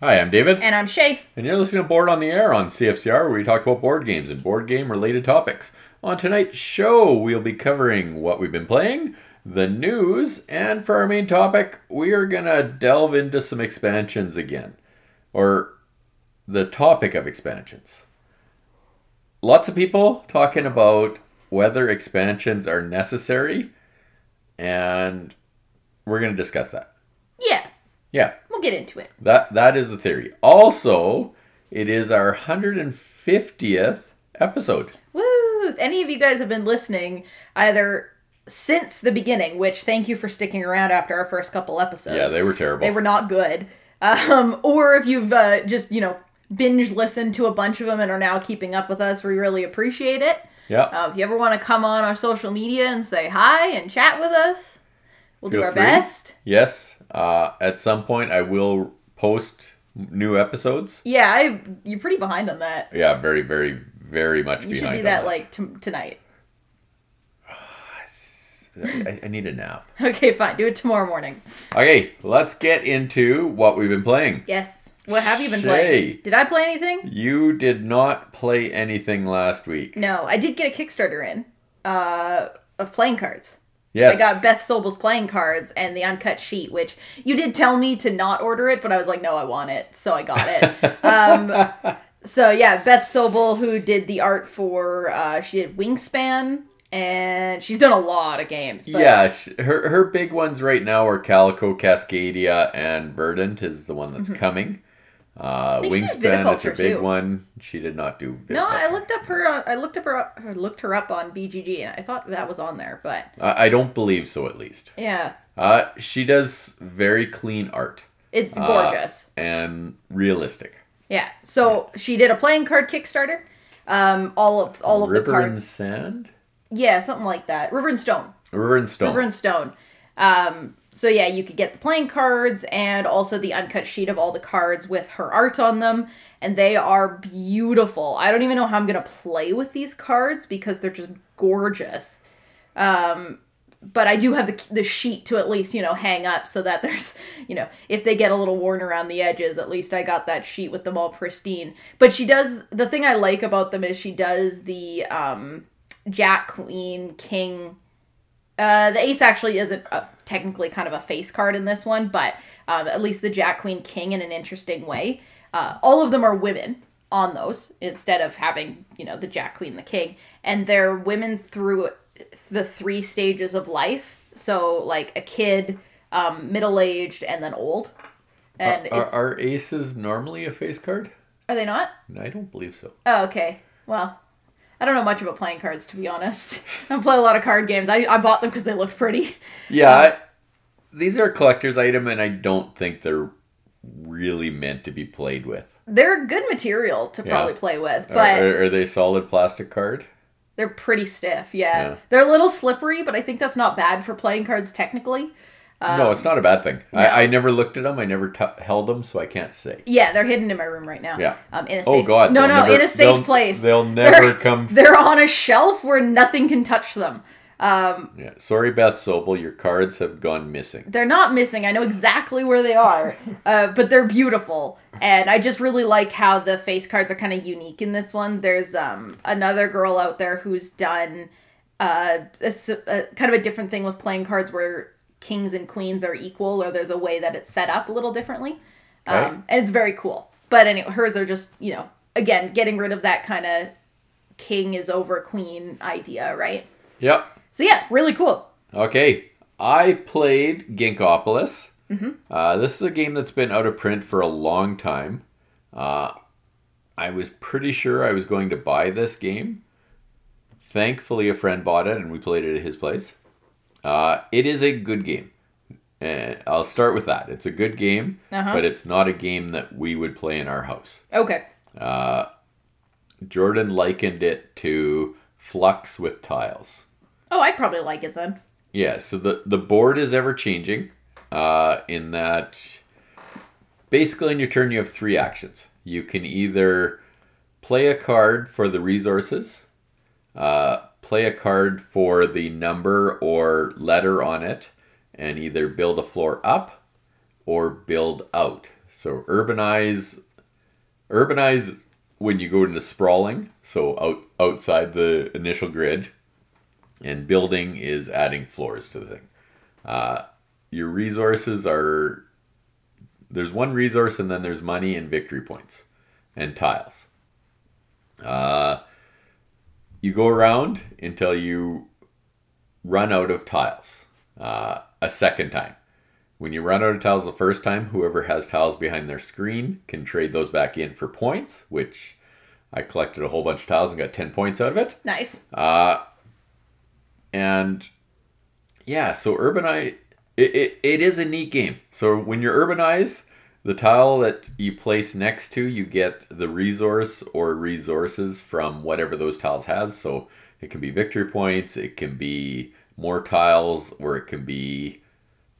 Hi, I'm David, And I'm Shay. and you're listening to Board on the Air on CFCR, where we talk about board games and board game related topics. On tonight's show, we'll be covering what we've been playing, the news, and for our main topic, we are going to delve into some expansions again, or the topic of expansions. Lots of people talking about whether expansions are necessary, and we're going to discuss that. Yeah, we'll get into it. that that is the theory. Also, it is our 150th episode. Woo! If any of you guys have been listening, either since the beginning, which thank you for sticking around after our first couple episodes. Yeah, they were terrible. They were not good. Um, or if you've uh, just, you know, binge listened to a bunch of them and are now keeping up with us, we really appreciate it. yeah. Uh, if you ever want to come on our social media and say hi and chat with us, we'll do our free. best. yes. Uh, at some point, I will post new episodes. Yeah, I, you're pretty behind on that. Yeah, very, very, very much You should behind. do on that like t- tonight. I, I need a nap. Okay, fine. Do it tomorrow morning. Okay, let's get into what we've been playing. Yes. What have you been Shay. playing? Did I play anything? You did not play anything last week. No, I did get a Kickstarter in uh, of playing cards. Yes. I got Beth Sobel's playing cards and the uncut sheet, which you did tell me to not order it, but I was like, no, I want it, so I got it. um, so yeah, Beth Sobel, who did the art for, uh, she did Wingspan, and she's done a lot of games. But yeah, her her big ones right now are Calico, Cascadia, and Verdant is the one that's coming. Uh, think she did Wingspan is her Viticulture, big too. one. She did not do. No, I looked up her. On, I looked up her. Up, looked her up on BGG, and I thought that was on there. But I I don't believe so, at least. yeah, Uh, she does very clean art it's Uh, gorgeous. and realistic. Yeah. So she did a playing card Kickstarter. Um, all of all of River the cards. River and. Sand, Yeah, something like that. River and Stone. River and Stone. River and Stone. Um, so yeah, you could get the playing cards and also the uncut sheet of all the cards with her art on them, and they are beautiful. I don't even know how I'm gonna play with these cards because they're just gorgeous. Um, but I do have the the sheet to at least you know hang up so that there's you know if they get a little worn around the edges, at least I got that sheet with them all pristine. But she does the thing I like about them is she does the um, Jack Queen King uh, the ace actually isn't technically kind of a face card in this one, but um, at least the Jack Queen King in an interesting way. Uh, all of them are women on those instead of having you know the Jack Queen the King, and they're women through the three stages of life. So like a kid, um, middle aged, and then old. And are, it's- are aces normally a face card? are they not? I don't believe so. Oh, okay. Well, I don't know much about playing cards to be honest. I don't play a lot of card games. I, I bought them because they looked pretty. Yeah, um, I, these are a collector's item, and I don't think they're really meant to be played with. They're good material to Yeah. probably play with, but are, are they solid plastic card? they're pretty stiff. Yeah. Yeah. they're a little slippery, but I think that's not bad for playing cards technically. No, it's not a bad thing. no. I, I never looked at them. I never t- held them, so I can't say. Yeah, they're hidden in my room right now. Yeah. um, in a Oh. God! no, no, never- in a safe they'll- place. They'll never They're- come. They're on a shelf where nothing can touch them. Um, Yeah, sorry, Beth Sobel, your cards have gone missing. they're not missing. I know exactly where they are, uh, but they're beautiful, and I just really like how the face cards are kind of unique in this one. There's um, another girl out there who's done uh, it's a, kind of a different thing with playing cards where kings and queens are equal, or there's a way that it's set up a little differently, um, and it's very cool. But anyway, hers are just you know again getting rid of that kind of king is over queen idea, right? Yep. So yeah, really cool. Okay, I played Ginkgopolis. Uh, this is a game that's been out of print for a long time. Uh, I was pretty sure I was going to buy this game. Thankfully, a friend bought it and we played it at his place. Uh, it is a good game. Uh, I'll start with that. It's a good game, Uh-huh. but it's not a game that we would play in our house. Okay. Uh, Jordan likened it to Fluxx with tiles. Oh, I'd probably like it then. Yeah, so the, the board is ever changing uh, in that basically in your turn you have three actions. You can either play a card for the resources, uh, play a card for the number or letter on it, and either build a floor up or build out. So urbanize, urbanize when you go into sprawling, so out outside the initial grid, and building is adding floors to the thing. Uh, your resources are there's one resource and then there's money and victory points and tiles. Uh, you go around until you run out of tiles uh, a second time. When you run out of tiles the first time, whoever has tiles behind their screen can trade those back in for points, which I collected a whole bunch of tiles and got 10 points out of it. Nice. Uh, and yeah, so urbanize it, it, it is a neat game. So when you're urbanize, the tile that you place next to, you get the resource or resources from whatever those tiles has. So it can be victory points, it can be more tiles, or it can be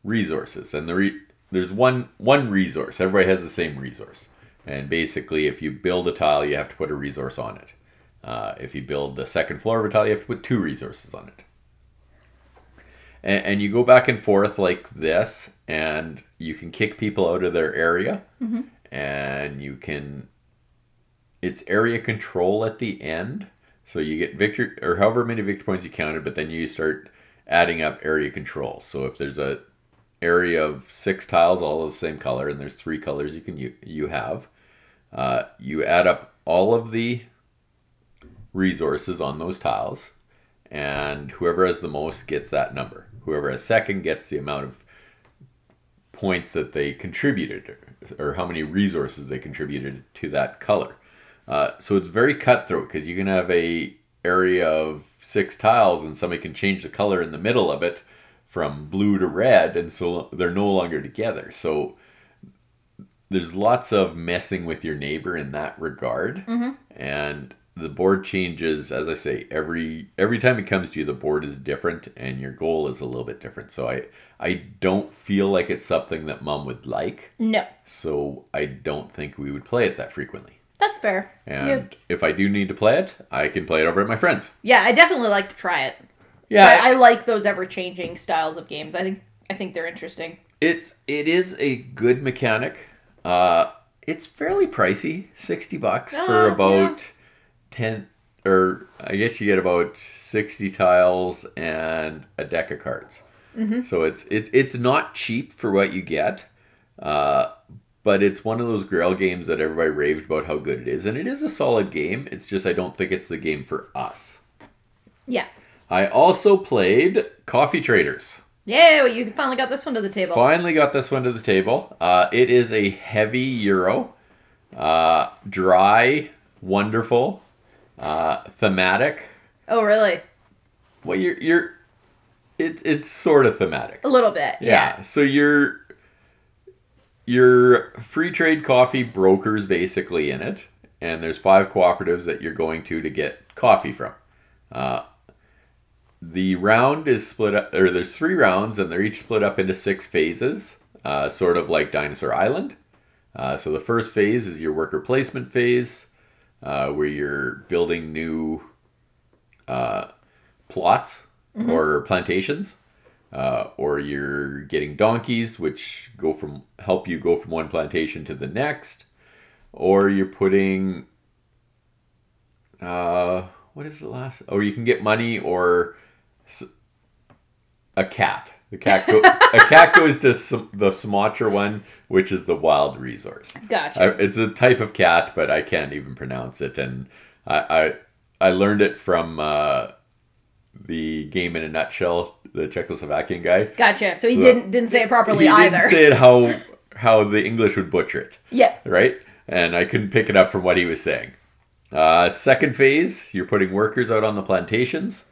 resources. And the re- there's one one resource. Everybody has the same resource. And basically, if you build a tile, you have to put a resource on it. Uh, if you build the second floor of a tile, you have to put two resources on it. And, and you go back and forth like this, and you can kick people out of their area, and you can. It's area control at the end, so you get victory or however many victory points you counted, but then you start adding up area control. So if there's a area of six tiles, all of the same color, and there's three colors you can you, you have, uh, you add up all of the resources on those tiles, and whoever has the most gets that number. Whoever has second gets the amount of points that they contributed, or how many resources they contributed to that color. Uh, so it's very cutthroat because you can have a area of six tiles, and somebody can change the color in the middle of it from blue to red, and so they're no longer together. So there's lots of messing with your neighbor in that regard and the board changes as i say every every time it comes to you the board is different and your goal is a little bit different so i i don't feel like it's something that mom would like No, so i don't think we would play it that frequently that's fair. and yeah. if i do need to play it i can play it over at my friends yeah, I definitely like to try it. yeah I, I like those ever-changing styles of games. I think I think they're interesting. It's it is a good mechanic. Uh, it's fairly pricey, sixty bucks Ah, for about ten, or I guess you get about sixty tiles and a deck of cards. So it's it's it's not cheap for what you get, uh, but it's one of those Grail games that everybody raved about how good it is, and it is a solid game. It's just I don't think it's the game for us. Yeah. I also played Coffee Traders. Yeah, well, you finally got this one to the table. Finally got this one to the table. Uh, it is a heavy euro, uh, dry, wonderful, uh, thematic. Oh, really? Well, you're you're, it, it's sort of thematic. A little bit. Yeah. So you're you're free trade coffee brokers basically in it, and there's five cooperatives that you're going to to get coffee from. Uh, the round is split up, or there's three rounds, and they're each split up into six phases, uh, sort of like Dinosaur Island. Uh, so the first phase is your worker placement phase, uh, where you're building new uh, plots or plantations, uh, or you're getting donkeys, which go from help you go from one plantation to the next, or you're putting uh, what is the last? Or you can get money or a cat. The cat go, a cat goes to Sum- the Sumatra one, which is the wild resource. Gotcha. I, it's a type of cat, but I can't even pronounce it, and I I, I learned it from uh, the game in a nutshell, the Czechoslovakian guy. gotcha. So he didn't didn't say it properly he either. didn't say it how how the English would butcher it yeah. right? And I couldn't pick it up from what he was saying. Uh, second phase, you're putting workers out on the plantations.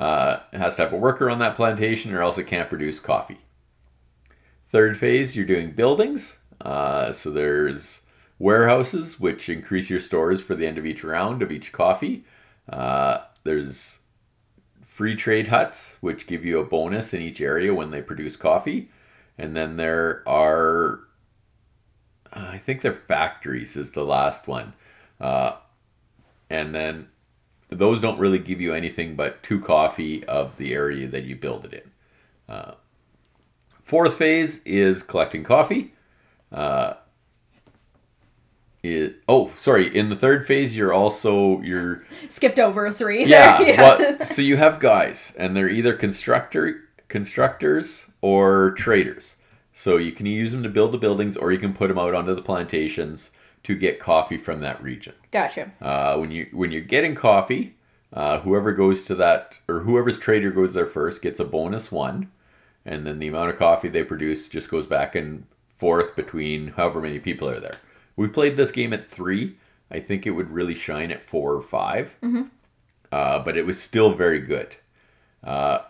Uh, it has to have a worker on that plantation, or else it can't produce coffee. Third phase, you're doing buildings. Uh, so there's warehouses, which increase your stores for the end of each round of each coffee. Uh, there's free trade huts, which give you a bonus in each area when they produce coffee. And then there are I think they're factories is the last one. Uh, and then those don't really give you anything but two coffee of the area that you build it in. Uh, fourth phase is collecting coffee. Uh, is oh sorry in the third phase you're also you're Skipped over three. yeah. Well, so you have guys and they're either constructor constructors or traders so you can use them to build the buildings or you can put them out onto the plantations to get coffee from that region. Gotcha. uh, when you when you're getting coffee uh, whoever goes to that or whoever's trader goes there first gets a bonus one and then the amount of coffee they produce just goes back and forth between however many people are there. We played this game at three. I think it would really shine at four or 5 uh, but it was still very good. Uh,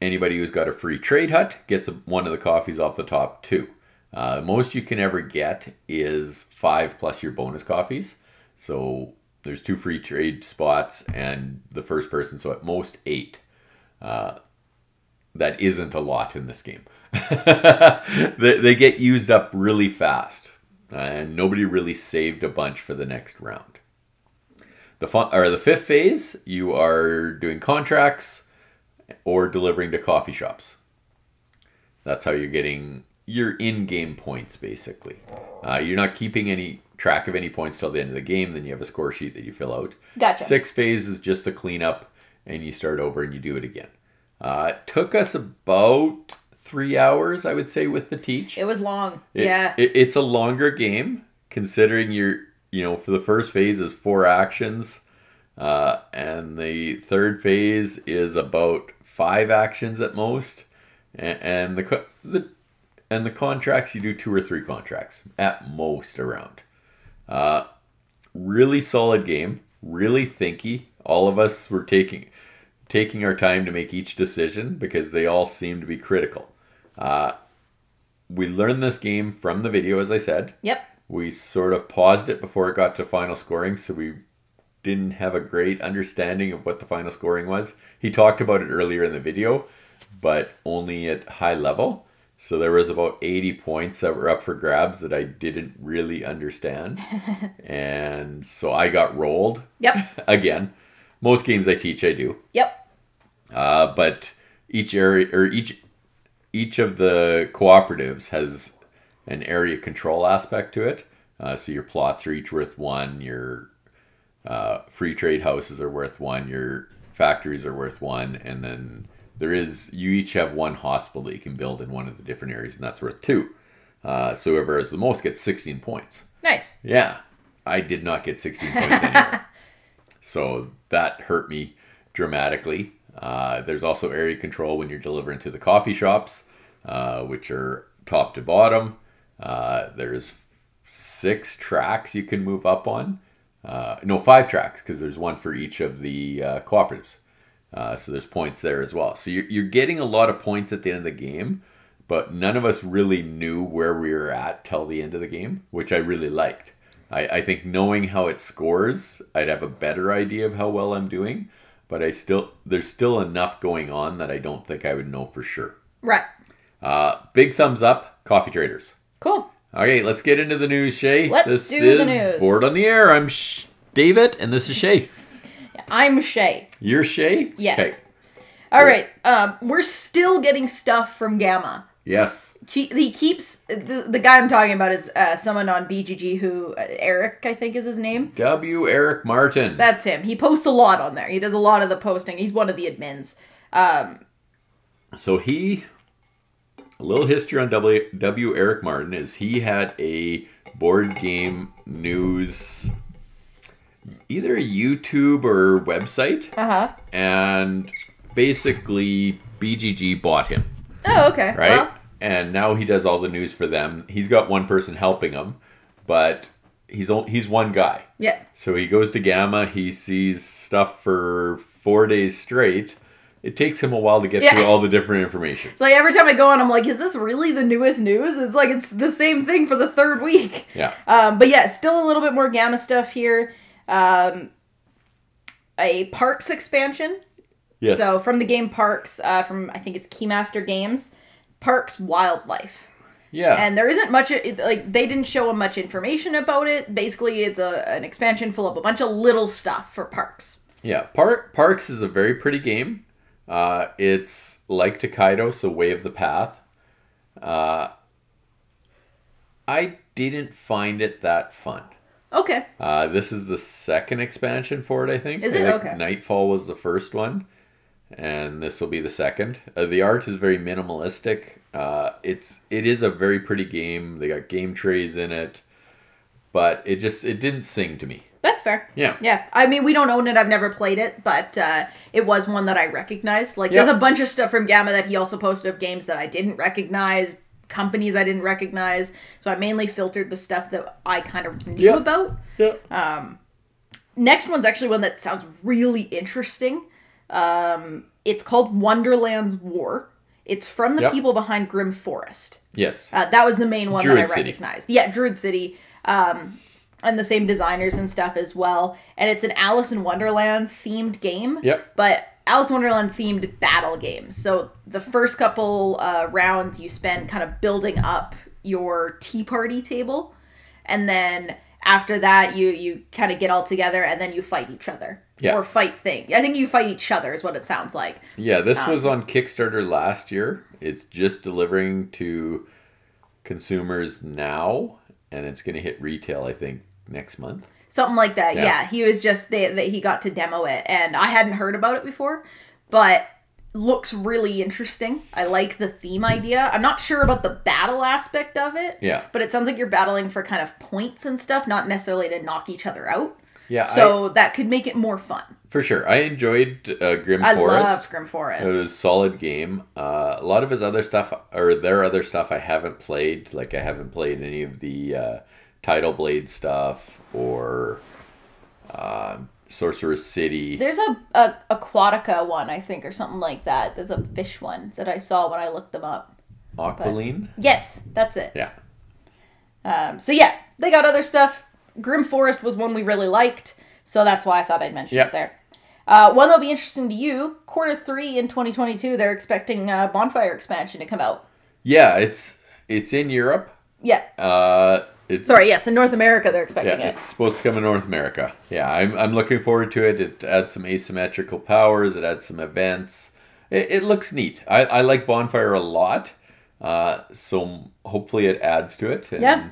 anybody who's got a free trade hut gets a, one of the coffees off the top too uh, most you can ever get is five plus your bonus coffees. So there's two free trade spots and the first person so at most eight. Uh, that isn't a lot in this game. They, they get used up really fast and nobody really saved a bunch for the next round. The fun, or the fifth phase you are doing contracts or delivering to coffee shops. That's how you're getting your in-game points basically uh, you're not keeping any track of any points till the end of the game then you have a score sheet that you fill out Gotcha. six phase is just a cleanup and you start over and you do it again uh, it took us about three hours i would say with the teach It was long. it- yeah. it- it's a longer game considering you're, you know, for the first phase is four actions, uh, and the third phase is about five actions at most, and, and the the and the contracts you do two or three contracts at most around. Uh, really solid game, really thinky. All of us were taking taking our time to make each decision because they all seem to be critical. Uh, we learned this game from the video, as I said. yep. We sort of paused it before it got to final scoring, so we didn't have a great understanding of what the final scoring was. He talked about it earlier in the video, but only at high level. So there was about 80 points that were up for grabs that I didn't really understand. and so I got rolled Yep. again. Most games I teach I do. Yep. Uh, but each area or each each of the cooperatives has an area control aspect to it. Uh, so your plots are each worth one. Your uh, free trade houses are worth one. Your factories are worth one, and then there is you each have one hospital that you can build in one of the different areas, and that's worth two. Uh, so whoever has the most gets 16 points. Nice. Yeah, I did not get 16 points anywhere. so that hurt me dramatically. Uh, there's also area control when you're delivering to the coffee shops, uh, which are top to bottom. Uh, there's six tracks you can move up on. Uh, no, five tracks because there's one for each of the uh, cooperatives. Uh, so there's points there as well. So you're, you're getting a lot of points at the end of the game, but none of us really knew where we were at till the end of the game, which I really liked. I, I think knowing how it scores, I'd have a better idea of how well I'm doing, but I still there's still enough going on that I don't think I would know for sure. Right. Uh, big thumbs up, coffee traders. Cool. Okay, let's get into the news, Shay. Let's this do the news. Board on the air. I'm Sh- David, and this is Shay. I'm Shay. You're Shay. Yes. Okay. All right. Um, we're still getting stuff from GAMA. Yes. He, he keeps the, the guy I'm talking about is uh, someone on BGG who uh, Eric I think is his name. W. Eric Martin. That's him. He posts a lot on there. He does a lot of the posting. He's one of the admins. Um, So he, a little history on W. W. Eric Martin is he had a board game news, either a YouTube or website, uh huh. and basically BGG bought him, Oh, okay. right? Well, and now he does all the news for them. He's got one person helping him, but he's o- he's one guy. yeah. So he goes to GAMA. He sees stuff for four days straight. It takes him a while to get Yeah. through all the different information. It's like every time I go on, I'm like, is this really the newest news? It's like it's the same thing for the third week. Yeah. Um, but yeah, still a little bit more GAMA stuff here. Um, a Parks expansion. Yes. So from the game Parks, uh, from I think it's Keymaster Games, Parks Wildlife. yeah. and there isn't much like they didn't show much information about it basically it's a, an expansion full of a bunch of little stuff for parks yeah. Park Parks is a very pretty game. Uh, it's like Tokaido, so Way of the Path. Uh, I didn't find it that fun. Okay. Uh, this is the second expansion for it, I think. Is it? think Okay. Nightfall was the first one, and this will be the second. Uh, the art is very minimalistic. Uh, it's it is a very pretty game. They got game trays in it, but it just it didn't sing to me. That's fair. Yeah. Yeah. I mean, we don't own it. I've never played it, but uh, it was one that I recognized. Like, Yeah. there's a bunch of stuff from GAMA that he also posted of games that I didn't recognize, companies I didn't recognize. So I mainly filtered the stuff that I kind of knew Yeah. about. Yeah. Next one's actually one that sounds really interesting. Um, it's called Wonderland's War. It's from the Yep. people behind Grim Forest. yes. Uh, that was the main one that Druid I City. recognized. Yeah, Druid City. Um, and the same designers and stuff as well. And it's an Alice in Wonderland themed game. Yep. But Alice Wonderland themed battle games. So the first couple uh, rounds you spend kind of building up your tea party table. And then after that you you kind of get all together and then you fight each other. Yeah. Or fight thing. I think you fight each other is what it sounds like. Yeah, this Um, was on Kickstarter last year. It's just delivering to consumers now, and it's going to hit retail, I think, next month. Something like that. Yeah. Yeah. he was just that he got to demo it, and I hadn't heard about it before, but looks really interesting. I like the theme idea. I'm not sure about the battle aspect of it. Yeah. But it sounds like you're battling for kind of points and stuff, not necessarily to knock each other out. Yeah, So that could make it more fun. For sure. I enjoyed uh, Grim I Forest. I loved Grim Forest. It was a solid game. Uh, a lot of his other stuff, or their other stuff, I haven't played. Like, I haven't played any of the uh, Tidal Blade stuff or uh, Sorcerer's City. There's a, a Aquatica one, I think, or something like that. There's a fish one that I saw when I looked them up. Aqualine? Yes, that's it. Yeah. Um, so yeah, they got other stuff. Grim Forest was one we really liked, so that's why I thought I'd mention Yep. it there. Uh, one that'll be interesting to you. Quarter three in 2022, they're expecting uh, Bonfire expansion to come out. Yeah, it's it's in Europe. Yeah, Uh, it's sorry, yes, in North America they're Yeah, expecting it. it's supposed to come in North America. Yeah, I'm, I'm looking forward to it. It adds some asymmetrical powers. It adds some events. It, it looks neat. I, I like Bonfire a lot. Uh, so hopefully it adds to it. And Yeah.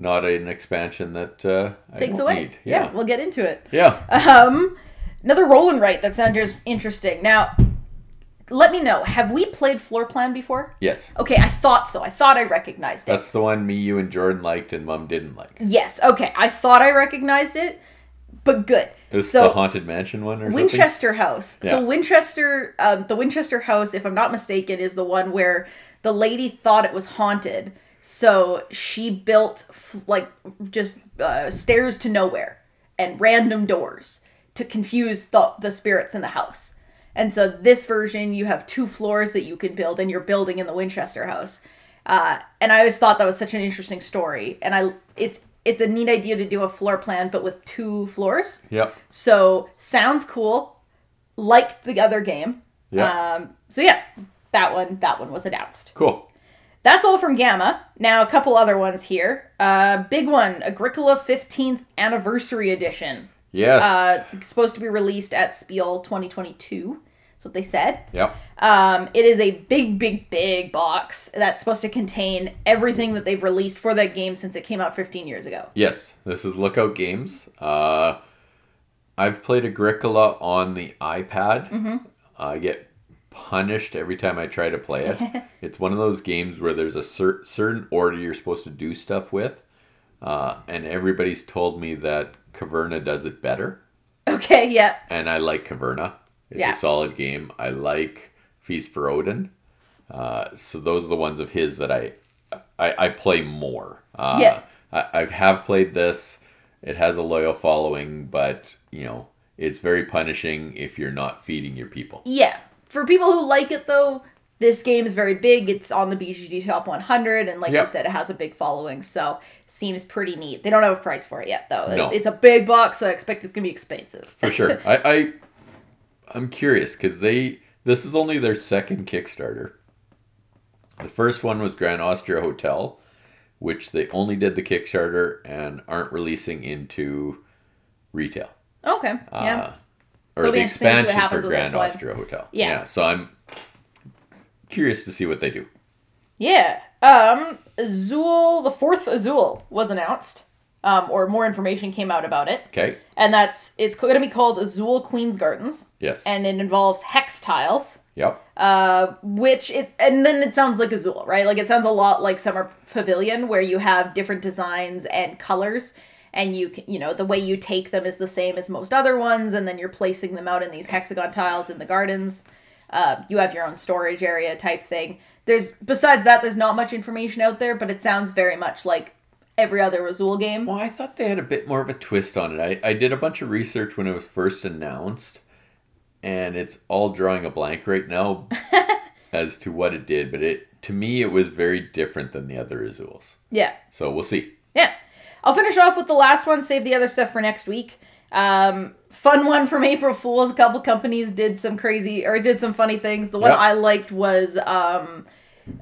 Not an expansion that uh, I Takes away. need. Yeah. Yeah. we'll get into it. Yeah. Um, another roll and write that sounds interesting. Now, let me know. Have we played Floor Plan before? yes. Okay, I thought so. I thought I recognized it. That's the one me, you, and Jordan liked, and Mom didn't like. yes. Okay, I thought I recognized it, but good. Was so the Haunted Mansion one or something? Winchester House. So Winchester, um, the Winchester House, if I'm not mistaken, is the one where the lady thought it was haunted, so she built like just uh, stairs to nowhere and random doors to confuse the the spirits in the house. And so this version, you have two floors that you can build, and you're building in the Winchester House. Uh, and I always thought that was such an interesting story, and I it's it's a neat idea to do a floor plan, but with two floors. Yep. So sounds cool. Like the other game. Yeah. Um, so yeah, that one that one was announced. Cool. That's all from GAMA. Now a couple other ones here. Uh, big one, Agricola 15th Anniversary Edition. Yes. Uh, supposed to be released at Spiel 2022. That's what they said. yep. Um, it is a big, big, big box that's supposed to contain everything that they've released for that game since it came out 15 years ago. Yes, this is Lookout Games. Uh, I've played Agricola on the iPad. Mm-hmm. I get punished every time I try to play it. it's one of those games where there's a cer- certain order you're supposed to do stuff with, uh, and everybody's told me that Caverna does it better, Okay, yeah. and I like Caverna. It's Yeah. a solid game. I like Feast for Odin. Uh, so those are the ones of his that I I, I play more. Uh, Yeah. I, I have played this. It has a loyal following, but you know it's very punishing if you're not feeding your people. Yeah. For people who like it though, this game is very big. It's on the BGG Top 100 and like Yep. you said it has a big following, so seems pretty neat. They don't have a price for it yet though. No. It's a big box, so I expect it's going to be expensive. For sure. I, I I'm curious because they this is only their second Kickstarter. The first one was Grand Austria Hotel, which they only did the Kickstarter and aren't releasing into retail. Okay. Yeah. Uh, or It'll the interesting to see what expansion for Grand one. Austria Hotel. Yeah. So I'm curious to see what they do. Yeah. Um, Azul, the fourth Azul was announced, um, or more information came out about it, Okay. and that's it's going to be called Azul Queen's Gardens, Yes. and it involves hex tiles. yep. Uh, which it and then it sounds like Azul, right? Like it sounds a lot like Summer Pavilion, where you have different designs and colors, and you you know the way you take them is the same as most other ones, and then you're placing them out in these hexagon tiles in the gardens. Uh, you have your own storage area type thing. There's besides that, there's not much information out there, but it sounds very much like every other Azul game. Well, I thought they had a bit more of a twist on it. I, I did a bunch of research when it was first announced, and it's all drawing a blank right now as to what it did. But it to me, it was very different than the other Azuls. Yeah. So we'll see. Yeah. I'll finish off with the last one, save the other stuff for next week. Um, fun one from April Fools. A couple companies did some crazy or did some funny things. The one Yep. I liked was um,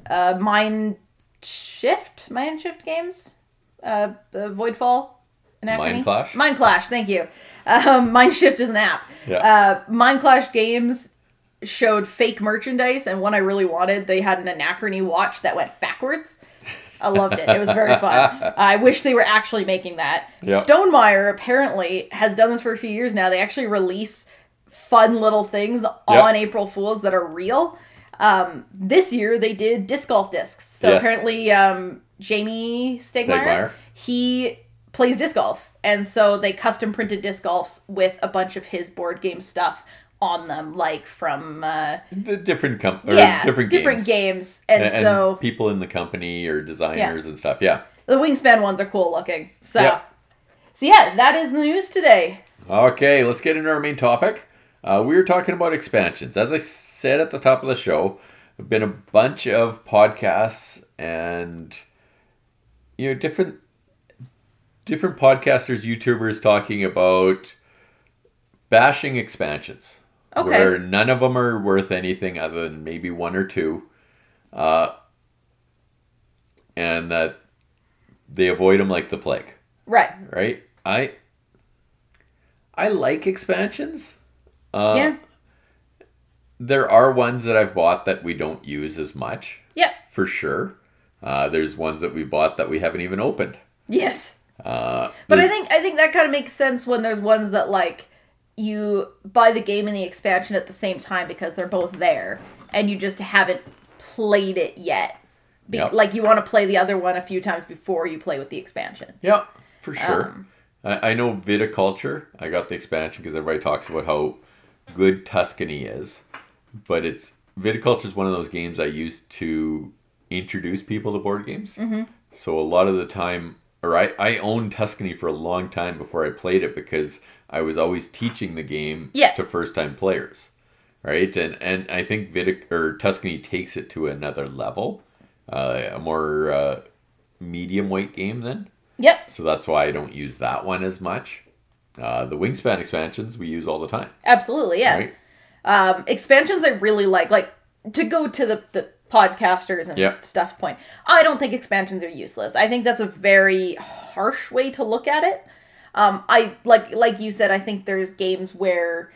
uh, Mind Shift, Mind Shift Games, uh, the Voidfall. Anachrony? Mind Clash? Mind Clash. Thank you. Um, Mind Shift is an app. Yeah. Uh, Mind Clash Games showed fake merchandise, and one I really wanted, they had an Anachrony watch that went backwards. I loved it. It was very fun. I wish they were actually making that. Yep. Stonemaier apparently has done this for a few years now. They actually release fun little things on April Fools that are real. Um, this year they did disc golf discs. So Yes. apparently, um, Jamey Stegmaier, Stegmaier. he plays disc golf, and so they custom printed disc golfs with a bunch of his board game stuff on them, like from uh, The different com- or yeah, different, different games. games. And, And, and so people in the company or designers and stuff. Yeah. the wingspan ones are cool looking. So, Yep. so yeah, that is the news today. Okay, let's get into our main topic. Uh, we were talking about expansions. As I said at the top of the show, there've been a bunch of podcasts and you know different different podcasters, YouTubers talking about bashing expansions. Okay. Where none of them are worth anything other than maybe one or two. Uh, and that they avoid them like the plague Right. right? I I like expansions. Uh, yeah. There are ones that I've bought that we don't use as much, Yeah. for sure. Uh, there's ones that we bought that we haven't even opened. Yes. Uh, But I think I think that kind of makes sense when there's ones that like you buy the game and the expansion at the same time because they're both there and you just haven't played it yet. Be- Yep. Like you want to play the other one a few times before you play with the expansion. yeah, for sure. Um, I, I know viticulture. I got the expansion because everybody talks about how good Tuscany is, but it's viticulture is one of those games I use to introduce people to board games. Mm-hmm. So a lot of the time, or I I owned Tuscany for a long time before I played it because I was always teaching the game Yeah. to first time players, right? And and I think Vitic or Tuscany takes it to another level, uh, a more uh, medium weight game then. Yep, So that's why I don't use that one as much. Uh, the Wingspan expansions we use all the time, absolutely. Yeah. right? Um, expansions I really like. Like to go to the the podcasters and Yep. stuff point. I don't think expansions are useless. I think that's a very harsh way to look at it. Um, I like like you said. I think there's games where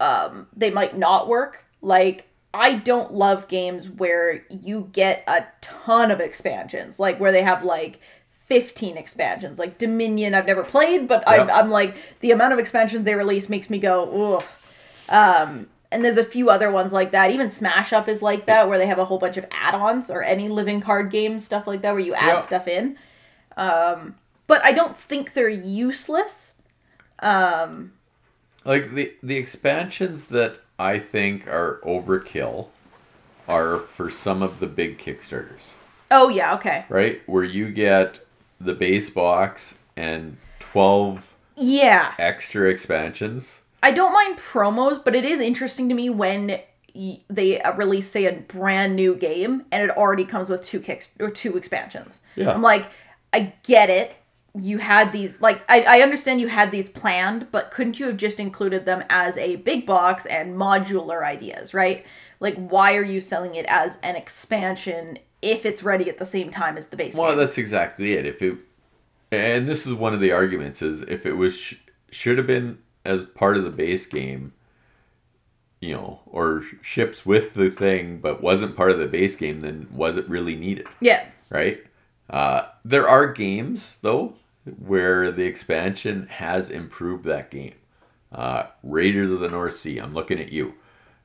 um, they might not work. Like I don't love games where you get a ton of expansions, like where they have like 15 expansions. Like Dominion, I've never played, but Yep. I'm, I'm like the amount of expansions they release makes me go, ugh. Um, and there's a few other ones like that. Even Smash Up is like that, where they have a whole bunch of add-ons or any living card game stuff like that, where you add Yeah. stuff in. Um, but I don't think they're useless. Um, Like the the expansions that I think are overkill are for some of the big Kickstarters, Oh yeah, okay. right? Where you get the base box and twelve Yeah. extra expansions. I don't mind promos, but it is interesting to me when they release, say, a brand new game and it already comes with two kicks or two expansions. Yeah. I'm like, I get it. You had these, like, I, I understand you had these planned, but couldn't you have just included them as a big box and modular ideas, right? Like, why are you selling it as an expansion if it's ready at the same time as the base Well, game? that's exactly it. If it, and this is one of the arguments is if it was sh- should have been as part of the base game, you know, or ships with the thing, but wasn't part of the base game, then was it really needed? Yeah. Right? Uh, there are games, though, where the expansion has improved that game. Uh, Raiders of the North Sea, I'm looking at you.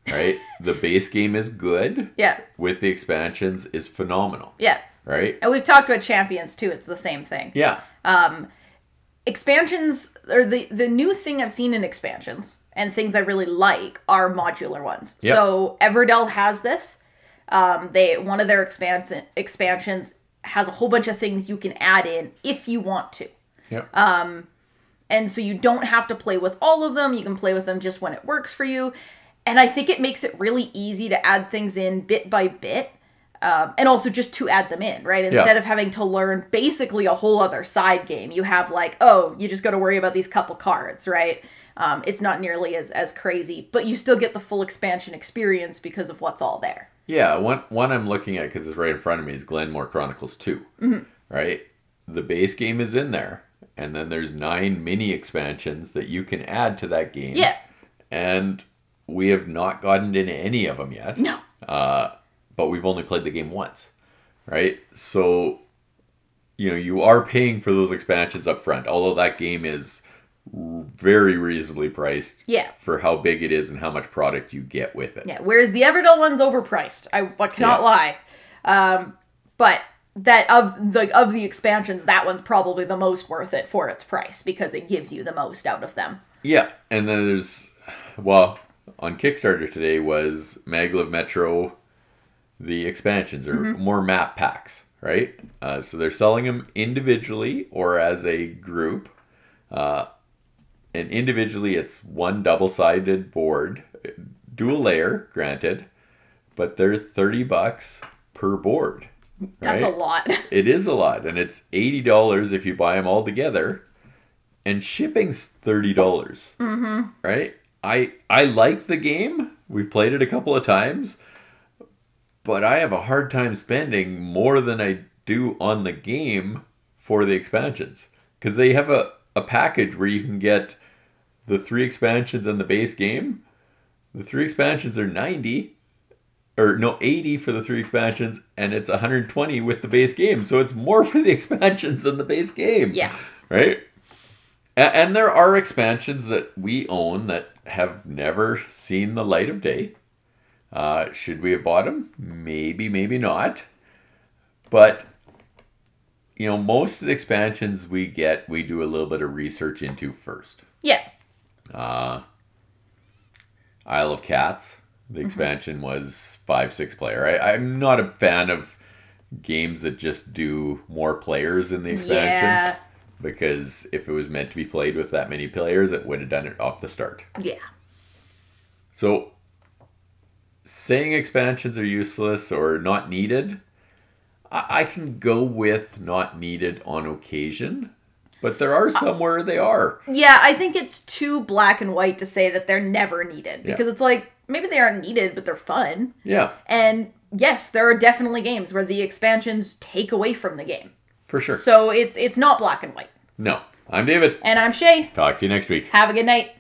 Right? the base game is good, Yeah. with the expansions is phenomenal. Yeah. Right? And we've talked about champions too. It's the same thing. Yeah. Expansions or the the new thing I've seen in expansions and things I really like are modular ones. Yep. So Everdell has this. Um, they one of their expansion expansions has a whole bunch of things you can add in if you want to. Yeah. Um and so you don't have to play with all of them. You can play with them just when it works for you. And I think it makes it really easy to add things in bit by bit. Um, and also just to add them in, right? Instead of having to learn basically a whole other side game, you have like, oh, you just got to worry about these couple cards, right? Um, it's not nearly as as crazy, but you still get the full expansion experience because of what's all there. Yeah, one one I'm looking at because it's right in front of me is Glenmore Chronicles 2 Right, the base game is in there, and then there's nine mini expansions that you can add to that game. Yeah. and we have not gotten into any of them yet. No. uh, but we've only played the game once, right? So, you know, you are paying for those expansions up front, although that game is very reasonably priced Yeah. for how big it is and how much product you get with it. Yeah, whereas the Everdell one's overpriced. I, I cannot Yeah. lie. Um, but that of the of the expansions, that one's probably the most worth it for its price because it gives you the most out of them. Yeah, and then there's well on Kickstarter today was Maglev Metro, the expansions or more map packs, right? Uh, so they're selling them individually or as a group. Uh, and individually, it's one double-sided board, dual layer, granted, but they're thirty bucks per board. That's right? a lot. It is a lot, and it's eighty dollars if you buy them all together, and shipping's thirty dollars. Mm-hmm. Right? I I like the game. We've played it a couple of times, but I have a hard time spending more than I do on the game for the expansions. Because they have a a package where you can get the three expansions and the base game. The three expansions are ninety or no 80 for the three expansions and it's 120 with the base game. So it's more for the expansions than the base game. Yeah. right? A- and, there are expansions that we own that have never seen the light of day uh, should we have bought them maybe maybe not but you know most of the expansions we get we do a little bit of research into first Yeah. uh, Isle of Cats. The Mm-hmm. expansion was five, six player. I, I'm not a fan of games that just do more players in the expansion Yeah. because if it was meant to be played with that many players, it would have done it off the start. Yeah. So, saying expansions are useless or not needed, I, I can go with not needed on occasion, but there are some where they are. Yeah, I think it's too black and white to say that they're never needed Yeah. because it's like maybe they aren't needed, but they're fun. Yeah, And yes, there are definitely games where the expansions take away from the game. for sure. So it's it's not black and white. No, I'm David. And I'm Shay. Talk to you next week. Have a good night.